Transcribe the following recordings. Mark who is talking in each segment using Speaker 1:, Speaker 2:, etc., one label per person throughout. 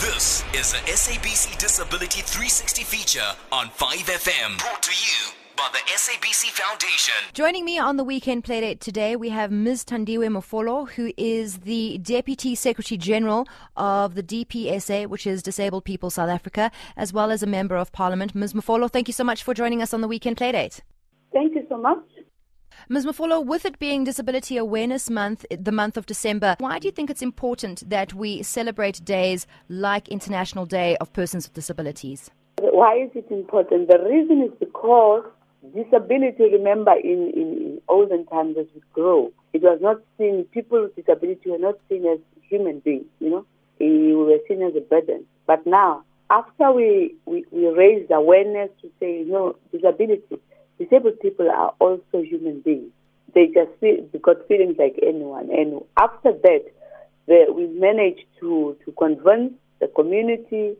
Speaker 1: This is a SABC Disability 360 feature on 5FM. Brought to you by the SABC Foundation.
Speaker 2: Joining me on the weekend playdate today, we have Ms. Thandiwe Mofolo, who is the Deputy Secretary General of the DPSA, which is Disabled People South Africa, as well as a Member of Parliament. Ms. Mofolo, thank you so much for joining us on the weekend playdate.
Speaker 3: Thank you so much.
Speaker 2: Ms. Mofolo, with it being Disability Awareness Month, the month of December, why do you think it's important that we celebrate days like International Day of Persons with Disabilities?
Speaker 3: Why is it important? The reason is because disability, remember, in, in, in olden times as we grow, it was not seen, people with disability were not seen as human beings, you know, eh, we were seen as a burden. But now, after we, we, we raised awareness to say, you know, disability, disabled people are also human beings. They just feel, got feelings like anyone. And after that, we managed to, to convince the community,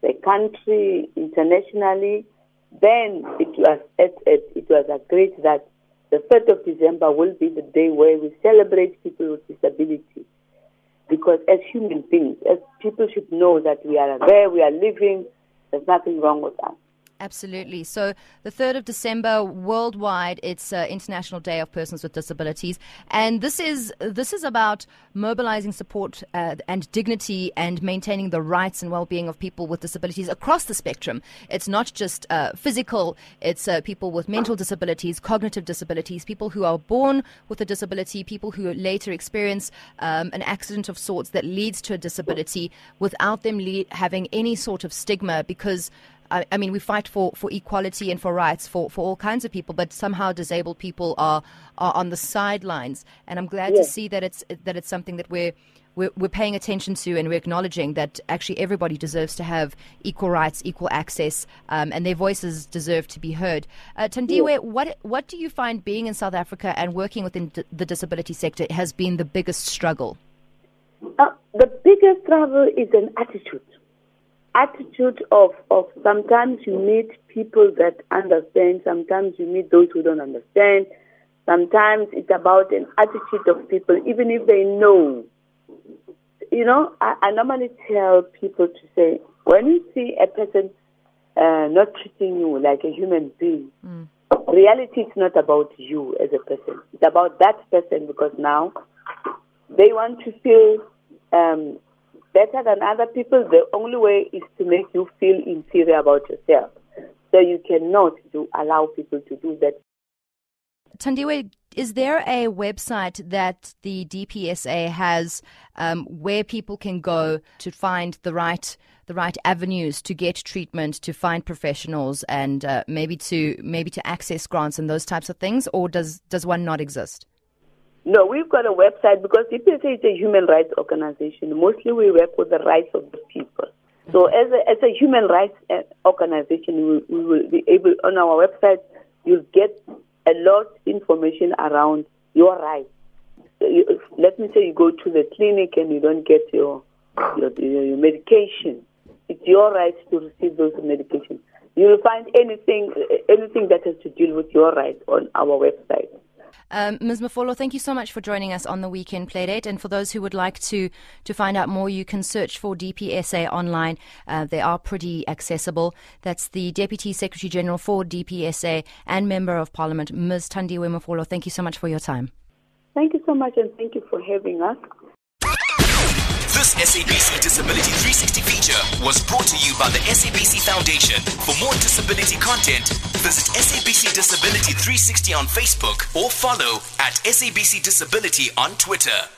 Speaker 3: the country, internationally. Then it was, it, it, it was agreed that the 3rd of December will be the day where we celebrate people with disability. Because as human beings, as people should know that we are there, we are living, there's nothing wrong with us.
Speaker 2: Absolutely. So, the 3rd of December worldwide, it's uh, International Day of Persons with Disabilities, and this is this is about mobilizing support uh, and dignity and maintaining the rights and well-being of people with disabilities across the spectrum. It's not just uh, physical; it's uh, people with mental disabilities, cognitive disabilities, people who are born with a disability, people who later experience um, an accident of sorts that leads to a disability without them le- having any sort of stigma because I, I, mean, we fight for, for equality and for rights for, for all kinds of people, but somehow disabled people are, are on the sidelines. And I'm glad yes. to see that it's that it's something that we're, we're we're paying attention to, and we're acknowledging that actually everybody deserves to have equal rights, equal access, um, and their voices deserve to be heard. Uh, Thandiwe, yes. what what do you find being in South Africa and working within d- the disability sector has been the biggest struggle?
Speaker 3: Uh, the biggest struggle is an attitude attitude of, of sometimes you meet people that understand, sometimes you meet those who don't understand. Sometimes it's about an attitude of people, even if they know. You know, I, I normally tell people to say, when you see a person uh, not treating you like a human being, mm. reality is not about you as a person. It's about that person because now they want to feel um, better than other people, the only way is to make you feel inferior about yourself. So you cannot do, allow people to do that.
Speaker 2: Thandiwe, is there a website that the DPSA has um, where people can go to find the right the right avenues to get treatment, to find professionals, and uh, maybe to maybe to access grants and those types of things, or does does one not exist?
Speaker 3: No, we've got a website because DPSA is a human rights organization. Mostly we work with the rights of the people. So as a, as a human rights uh, organization, we, we will be able, on our website, you'll get a lot of information around your rights. let me say you go to the clinic and you don't get your, your, your medication. It's your right to receive those medications. You will find anything, anything that has to deal with your rights on our website.
Speaker 2: Um, Ms. Mofolo, thank you so much for joining us on the Weekend Playdate. And for those who would like to, to find out more, you can search for DPSA online. Uh, they are pretty accessible. That's the Deputy Secretary General for DPSA and Member of Parliament, Ms. Thandiwe Mofolo. Thank you so much for your time.
Speaker 3: Thank you so much, and thank you for having us.
Speaker 1: SABC Disability 360 feature was brought to you by the SABC Foundation. For more disability content, visit SABC Disability 360 on Facebook or follow at SABC Disability on Twitter.